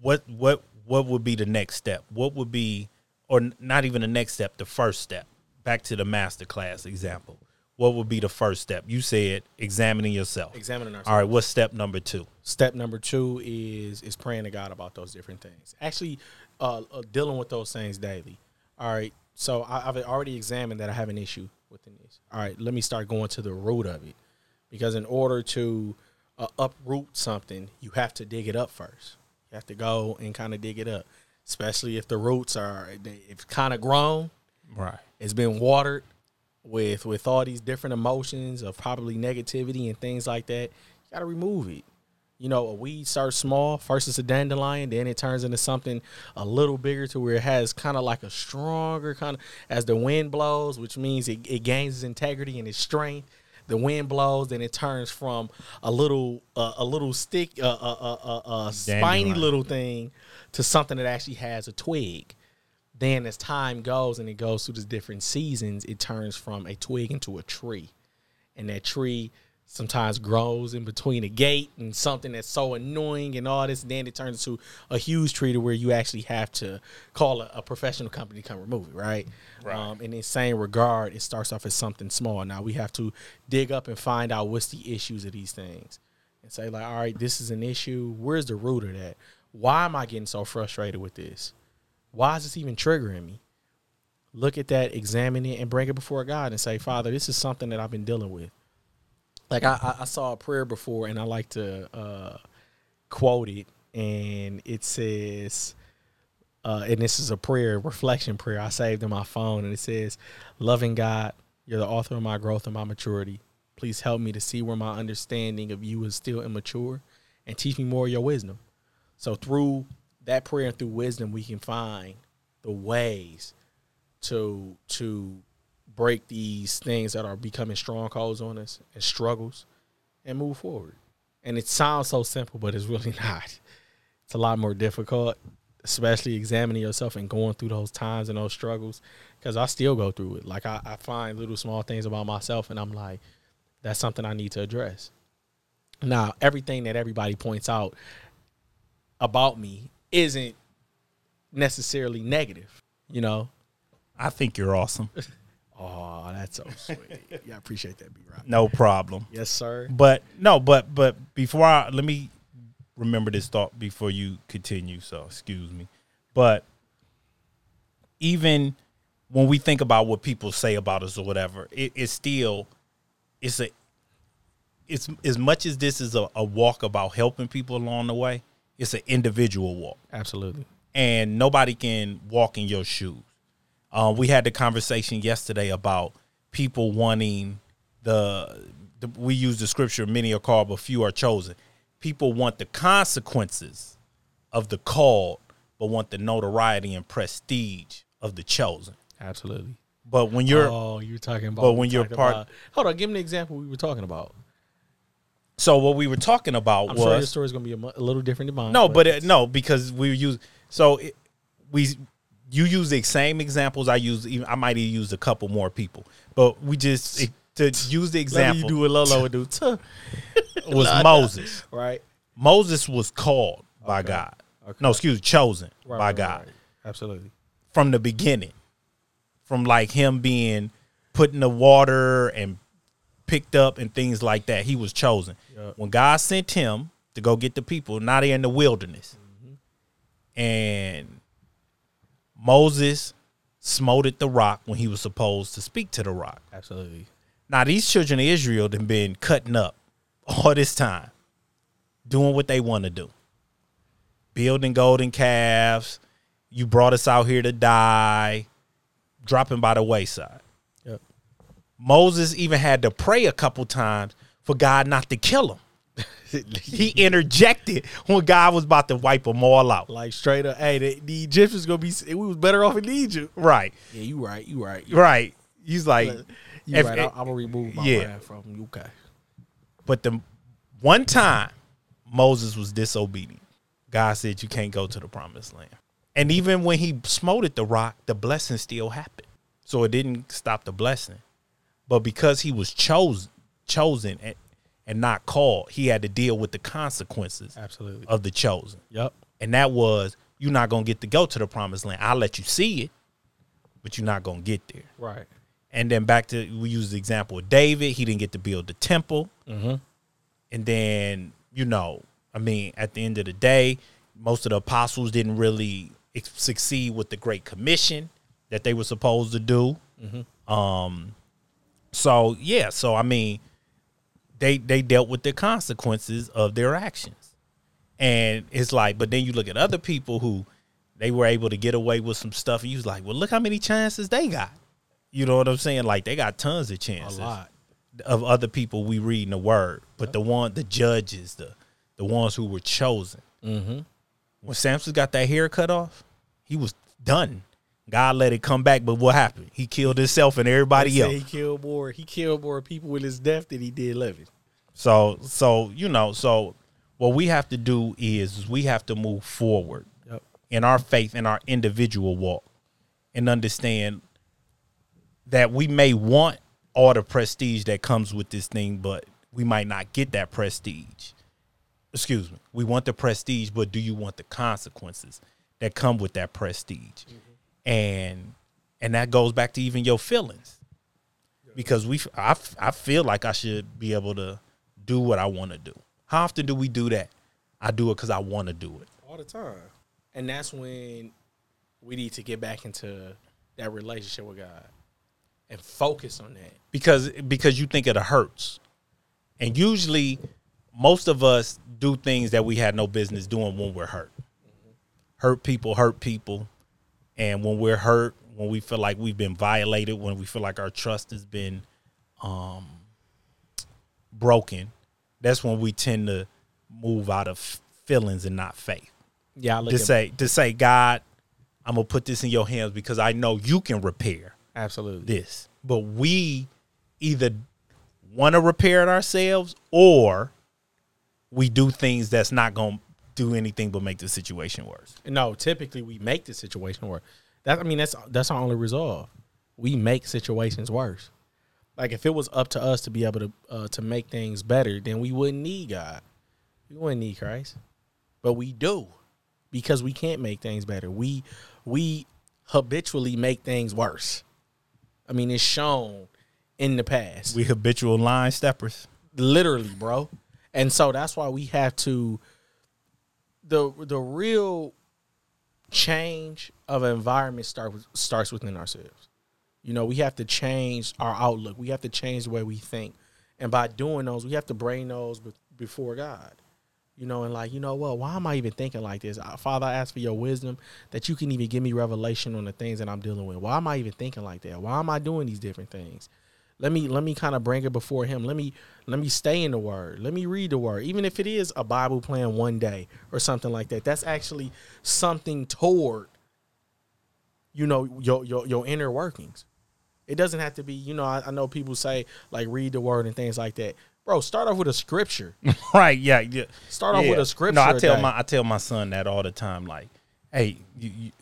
what what what would be the next step? What would be, or not even the next step, the first step? Back to the master class example. What would be the first step? You said examining yourself. Examining ourselves. All right. What's step number two? Step number two is is praying to God about those different things. Actually, uh, uh, dealing with those things daily. All right. So I, I've already examined that I have an issue within this. All right. Let me start going to the root of it, because in order to uh, uproot something, you have to dig it up first. You have to go and kind of dig it up, especially if the roots are they, it's kind of grown, right? It's been watered with with all these different emotions of probably negativity and things like that. You got to remove it. You know, a weed starts small. First, it's a dandelion, then it turns into something a little bigger to where it has kind of like a stronger kind of as the wind blows, which means it, it gains its integrity and its strength the wind blows, and it turns from a little uh, a little stick, uh, uh, uh, uh, uh spiny little thing, to something that actually has a twig. Then as time goes and it goes through the different seasons, it turns from a twig into a tree, and that tree sometimes grows in between a gate and something that's so annoying and all this. And then it turns into a huge tree to where you actually have to call a, a professional company to come remove it, right? right. Um, in the same regard, it starts off as something small. Now we have to dig up and find out what's the issues of these things and say, like, all right, this is an issue. Where's the root of that? Why am I getting so frustrated with this? Why is this even triggering me? Look at that, examine it, and bring it before God and say, Father, this is something that I've been dealing with like I, I saw a prayer before, and I like to uh, quote it, and it says, uh, and this is a prayer, reflection prayer I saved in my phone, and it says, "Loving God, you're the author of my growth and my maturity. Please help me to see where my understanding of you is still immature and teach me more of your wisdom. So through that prayer and through wisdom, we can find the ways to to break these things that are becoming strongholds on us and struggles and move forward. And it sounds so simple, but it's really [LAUGHS] not. It's a lot more difficult, especially examining yourself and going through those times and those struggles. Because I still go through it. Like I, I find little small things about myself, and I'm like, that's something I need to address. Now, everything that everybody points out about me isn't necessarily negative, you know. I think you're awesome. [LAUGHS] Oh, that's so sweet. [LAUGHS] yeah, I appreciate that, B Rock. No problem. Yes, sir. But no, but but before I let me remember this thought before you continue. So excuse me. But even when we think about what people say about us or whatever, it, it's still it's a it's as much as this is a, a walk about helping people along the way, it's an individual walk. Absolutely. And nobody can walk in your shoes. Uh, we had the conversation yesterday about people wanting the, the we use the scripture many are called but few are chosen people want the consequences of the called but want the notoriety and prestige of the chosen Absolutely. but when you're oh, you're talking about. but when you're part- about- hold on, give me an example. We were talking about. so what we were talking about I'm was sure your story's gonna be a, mu- a little different than mine. No, but it, no, because we use so it, we you use the same examples I use. Even I might even use a couple more people, but we just it, [LAUGHS] to use the example me do what Lolo would do. [LAUGHS] Tuh. was. Moses. right. Moses was called by God. Okay. No, excuse, chosen Right, by right, God right. Absolutely. from the beginning, from like him being put in the water and picked up and things like that. He was chosen. Yup. When God sent him to go get the people, now they're in the wilderness. Mm-hmm. And Moses smote the rock when he was supposed to speak to the rock. Absolutely. Now these children of Israel have been cutting up [LAUGHS] all this time, doing what they want to do, building golden calves. You brought us out here to die, dropping by the wayside. Yep. Moses even had to pray a couple times for God not to kill him. He interjected when God was about to wipe them all out. like straight up. Hey, the, the Egyptians gonna be. We was better off in Egypt. Right, Yeah, you right. You right. You right. He's like, You if right. I, I'm gonna remove my yeah. from you. Okay. But the one time Moses was disobedient, God said you can't go to the promised land. And even when he smote at the rock, the blessing still happened. So it didn't stop the blessing. But because he was chosen, chosen and, not called, he had to deal with the consequences Absolutely. of the chosen. Yep. And that was you're not gonna get to go to the promised land. I'll let you see it, but you're not gonna get there. Right. And then back to we use the example of David. He didn't get to build the temple. Mm-hmm. And then, you know, I mean, at the end of the day, most of the apostles didn't really ex- succeed with the Great Commission that they were supposed to do. Um, so yeah, so I mean, they they dealt with the consequences of their actions, and it's like, but then you look at other people who they were able to get away with some stuff, and you was like, well, look how many chances they got. You know what I'm saying? Like they got tons of chances. A lot. of other people we read in the word, but the one, the judges, the the ones who were chosen. Mm-hmm. When Samson got that hair cut off, he was done. God let it come back, but what happened? He killed himself and everybody He else. killed more. He killed more people with his death than he did living. So, so you know, so what we have to do is we have to move forward Yep. in our faith in our individual walk and understand that we may want all the prestige that comes with this thing, but we might not get that prestige. Excuse me. We want the prestige, but do you want the consequences that come with that prestige? Mm-hmm. And and that goes back to even your feelings. Because we I, I feel like I should be able to do what I want to do. How often do we do that? I do it cuz I want to do it. All the time. And that's when we need to get back into that relationship with God and focus on that. because because you think it hurts, and usually most of us do things that we had no business doing when we're hurt. Hurt people, hurt people, and when we're hurt, when we feel like we've been violated, when we feel like our trust has been um, broken, that's when we tend to move out of feelings and not faith. Yeah, I To say to say, God, I'm gonna put this in your hands because I know you can repair absolutely. this. But we either want to repair it ourselves or we do things that's not gonna do anything but make the situation worse. No, typically we make the situation worse. That I mean, that's that's our only resolve. We make situations worse. Like if it was up to us to be able to uh, to make things better, then we wouldn't need God. We wouldn't need Christ, but we do because we can't make things better. We we habitually make things worse. I mean, it's shown in the past We habitual line steppers. literally, bro. And so that's why we have to the the real change of environment start starts within ourselves. You know, we have to change our outlook. We have to change the way we think. And by doing those, we have to bring those before God. You know, and like, you know what? Why am I even thinking like this? Father, I ask for your wisdom that you can even give me revelation on the things that I'm dealing with. Why am I even thinking like that? Why am I doing these different things? Let me let me kind of bring it before him. Let me let me stay in the word. Let me read the word. Even if it is a bible plan one day or something like that that's actually something toward you know your your, your inner workings. It doesn't have to be you know I, I know people say like read the word and things like that. Bro start off with a scripture. [LAUGHS] Right, yeah, yeah. start off with a scripture No, I tell my I tell my son that all the time. Like, hey, you, you,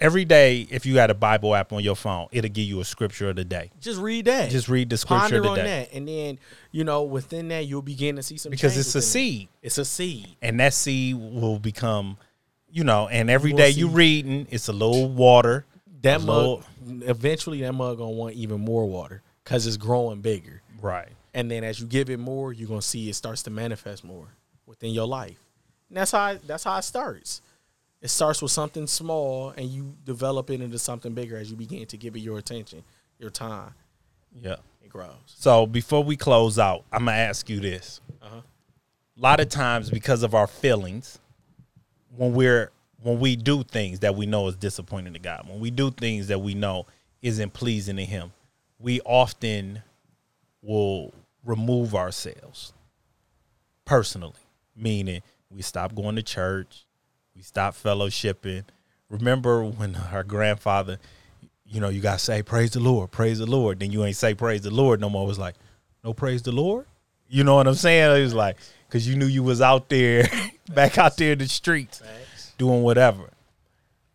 every day if you got a Bible app on your phone, it'll give you a scripture of the day. just read that. Just read the scripture ponder of the day. that. And then you know within that you'll begin to see some because it's a within it. seed, it's a seed. And that seed will become, you know, and every will day you reading, it's a little water. that mug little- eventually that mug gonna want even more water because it's growing bigger. Right. and then as you give it more you're gonna see it starts to manifest more within your life. And that's how that's how it starts it starts with something small and you develop it into something bigger as you begin to give it your attention your time Yeah. it grows So before we close out, I'm gonna ask you this. Uh-huh. A lot of times, because of our feelings, when we're when we do things that we know is disappointing to God, when we do things that we know isn't pleasing to Him, we often will remove ourselves personally. Meaning, we stop going to church, we stopped fellowshipping. Remember when our grandfather, you know, you gotta say praise the Lord, praise the Lord. Then you ain't say praise the Lord no more. It was like, no praise the Lord. You know what I'm saying? It was like because you knew you was out there, [LAUGHS] back out there in the streets, doing whatever.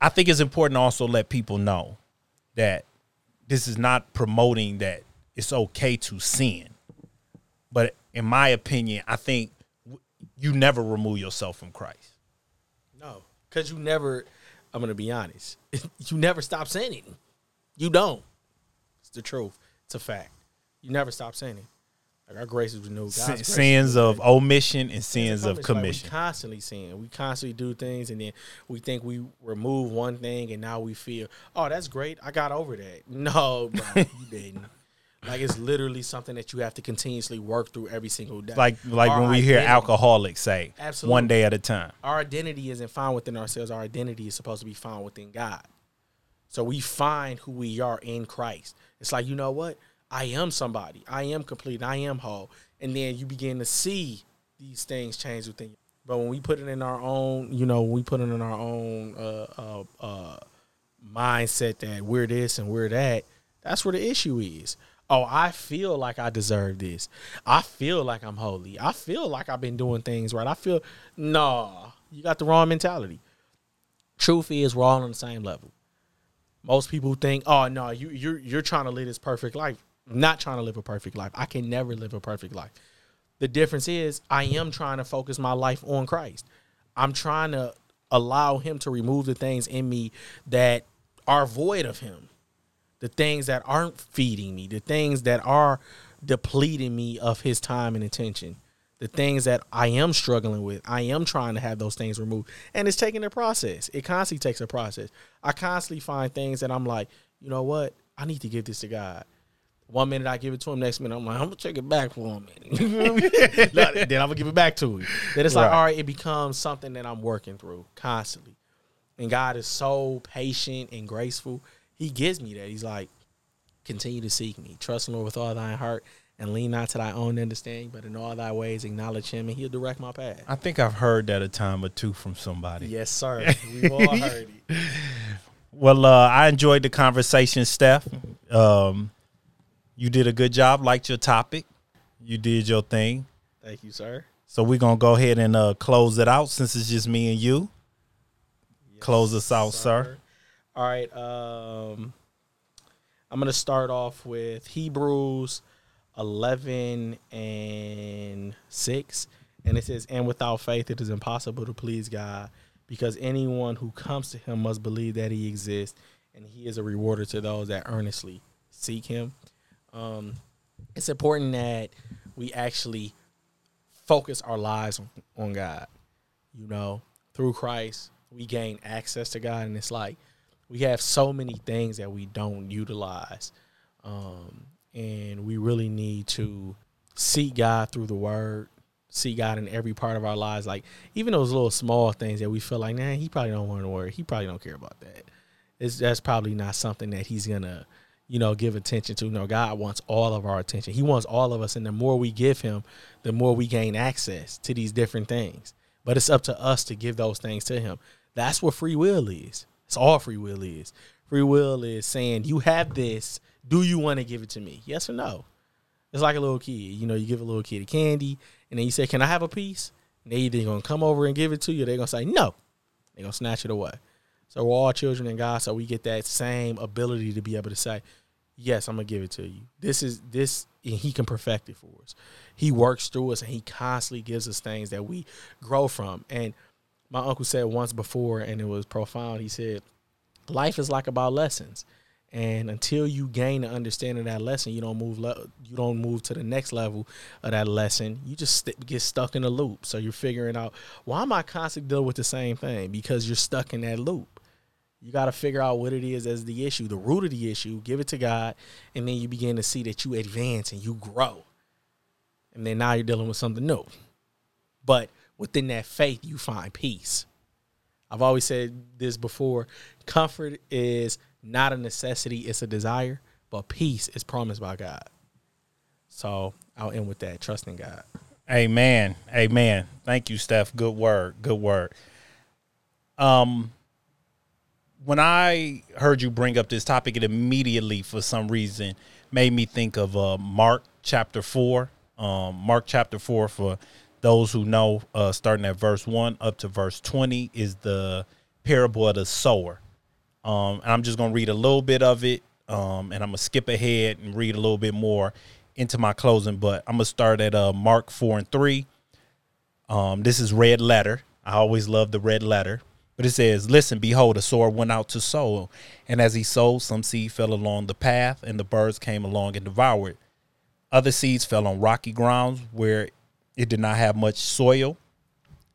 I think it's important to also let people know that this is not promoting that it's okay to sin. But in my opinion, I think you never remove yourself from Christ. No because you never i'm gonna be honest [LAUGHS] you never stop sinning you don't it's the truth it's a fact you never stop sinning like our grace is renewed God's Sin- grace is sins of omission and sins of Like, commission. we constantly sin. We constantly do things, and then we think we remove one thing, and now we feel, oh, that's great. I got over that. [LAUGHS] No, bro, you didn't. Like it's literally something that you have to continuously work through every single day. like like Our when we hear identity- alcoholics say, Absolutely. one day at a time. our identity isn't found within ourselves. Our identity is supposed to be found within God. So we find who we are in Christ. It's like, you know what? I am somebody. I am complete. I am whole. And then you begin to see these things change within you. But when we put it in our own, you know, we put it in our own uh, uh, uh, mindset that we're this and we're that, that's where the issue is. Oh, I feel like I deserve this. I feel like I'm holy. I feel like I've been doing things right. I feel, nah, you got the wrong mentality. Truth is, we're all on the same level. Most people think, oh no, you you're you're trying to live this perfect life. I'm not trying to live a perfect life. I can never live a perfect life. The difference is I am trying to focus my life on Christ. I'm trying to allow him to remove the things in me that are void of him. The things that aren't feeding me, the things that are depleting me of his time and attention. The things that I am struggling with, I am trying to have those things removed. And it's taking a process. It constantly takes a process. I constantly find things that I'm like, you know what? I need to give this to God. One minute I give it to him, next minute I'm like, I'm gonna take it back for a minute. [LAUGHS] [LAUGHS] then I'm gonna give it back to him. Then it's like, all right, it becomes something that I'm working through constantly. And God is so patient and graceful. He gives me that. He's like, continue to seek me. Trust Lord with all thine heart and lean not to thy own understanding, but in all thy ways acknowledge him, and he'll direct my path. I think I've heard that a time or two from somebody. Yes, sir. [LAUGHS] We've all heard it. Well, uh, I enjoyed the conversation, Steph. Um, you did a good job. Liked your topic. You did your thing. Thank you, sir. So we're gonna go ahead and uh, close it out since it's just me and you. Yes, Close us out, sir. All right. Um, I'm gonna start off with Hebrews 11 and 6, and it says, "And without faith, it is impossible to please God, because anyone who comes to Him must believe that He exists, and He is a rewarder to those that earnestly seek Him." Um, it's important that we actually focus our lives on, on God. You know, through Christ, we gain access to God, and it's like we have so many things that we don't utilize, um, and we really need to seek God through the Word, see God in every part of our lives. Like even those little small things that we feel like, nah, He probably don't want to worry. He probably don't care about that. It's that's probably not something that He's gonna you know, give attention to. No, God wants all of our attention. He wants all of us. And the more we give him, the more we gain access to these different things. But it's up to us to give those things to him. That's what free will is. It's all free will is. Free will is saying, you have this. Do you want to give it to me? Yes or no? It's like a little kid. You know, you give a little kid a candy, and then you say, Can I have a piece? And they either gonna come over and give it to you, they're gonna say no. They're gonna snatch it away. So we're all children in God, so we get that same ability to be able to say, Yes, I'm gonna give it to you. This is this and he can perfect it for us. He works through us and he constantly gives us things that we grow from. And my uncle said once before, and it was profound, he said, Life is like about lessons. And until you gain the understanding of that lesson, you don't move. Le- you don't move to the next level of that lesson. You just st- get stuck in a loop. So you're figuring out why am I constantly dealing with the same thing? Because you're stuck in that loop. You got to figure out what it is as the issue, the root of the issue, give it to God, and then you begin to see that you advance and you grow. And then now you're dealing with something new. But within that faith, you find peace. I've always said this before comfort is not a necessity, it's a desire, but peace is promised by God. So I'll end with that, trusting God. Amen. Amen. Thank you, Steph. Good word. Good word. Um, when I heard you bring up this topic, it immediately, for some reason, made me think of uh, Mark chapter four. Um, Mark chapter four, for those who know, uh, starting at verse one up to verse twenty, is the parable of the sower. Um, and I'm just gonna read a little bit of it, um, and I'm gonna skip ahead and read a little bit more into my closing. But I'm gonna start at uh, Mark four and three. Um, this is red letter. I always love the red letter. But it says, Listen, behold, a sower went out to sow. And as he sowed, some seed fell along the path, and the birds came along and devoured. Other seeds fell on rocky grounds where it did not have much soil,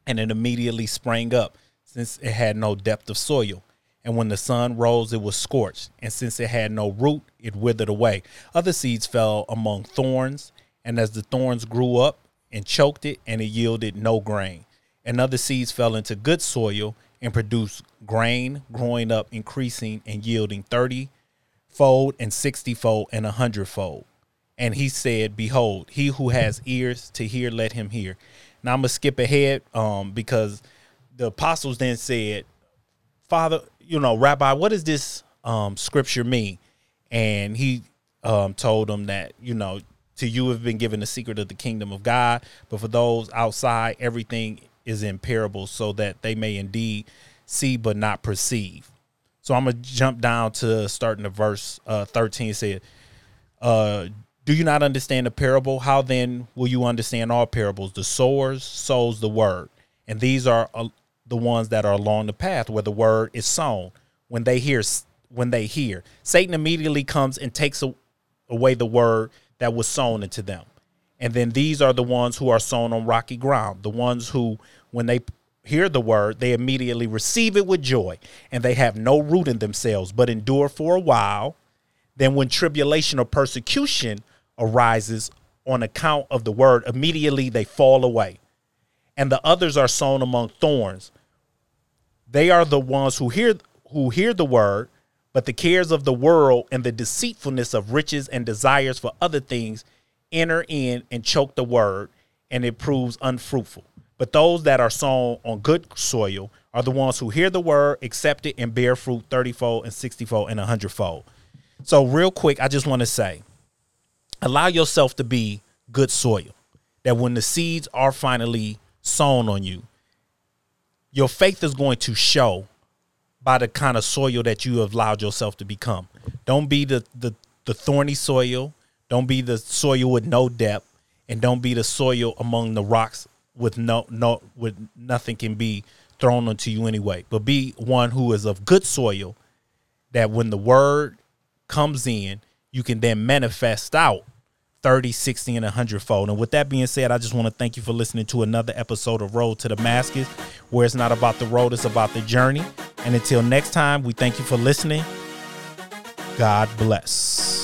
and it immediately sprang up, since it had no depth of soil. And when the sun rose, it was scorched, and since it had no root, it withered away. Other seeds fell among thorns, and as the thorns grew up and choked it, and it yielded no grain. And other seeds fell into good soil and produced grain, growing up, increasing, and yielding 30 fold and 60 fold and a hundred fold. And he said, Behold, he who has ears to hear, let him hear. Now I'm gonna skip ahead um, because the apostles then said, Father, you know, Rabbi, what does this um, scripture mean? And he um, told them that, you know, to you have been given the secret of the kingdom of God, but for those outside, everything is in parables so that they may indeed see but not perceive. So I'm gonna jump down to starting the verse uh, 13. Said, uh, "Do you not understand the parable? How then will you understand all parables? The sower sows the word, and these are uh, the ones that are along the path where the word is sown. When they hear, when they hear, Satan immediately comes and takes a, away the word that was sown into them." And then these are the ones who are sown on rocky ground, the ones who, when they hear the word, they immediately receive it with joy, and they have no root in themselves, but endure for a while. Then, when tribulation or persecution arises on account of the word, immediately they fall away. And the others are sown among thorns. They are the ones who hear who hear the word, but the cares of the world and the deceitfulness of riches and desires for other things enter in and choke the word, and it proves unfruitful. But those that are sown on good soil are the ones who hear the word, accept it, and bear fruit 30 fold and 60 fold and 100 fold. So, real quick, I just want to say allow yourself to be good soil. That when the seeds are finally sown on you, your faith is going to show by the kind of soil that you have allowed yourself to become. Don't be the the, the thorny soil. Don't be the soil with no depth, and don't be the soil among the rocks with no no with nothing can be thrown onto you anyway. But be one who is of good soil that when the word comes in, you can then manifest out 30, 60, and 100 fold. And with that being said, I just want to thank you for listening to another episode of Road to Damascus, where it's not about the road, it's about the journey. And until next time, we thank you for listening. God bless.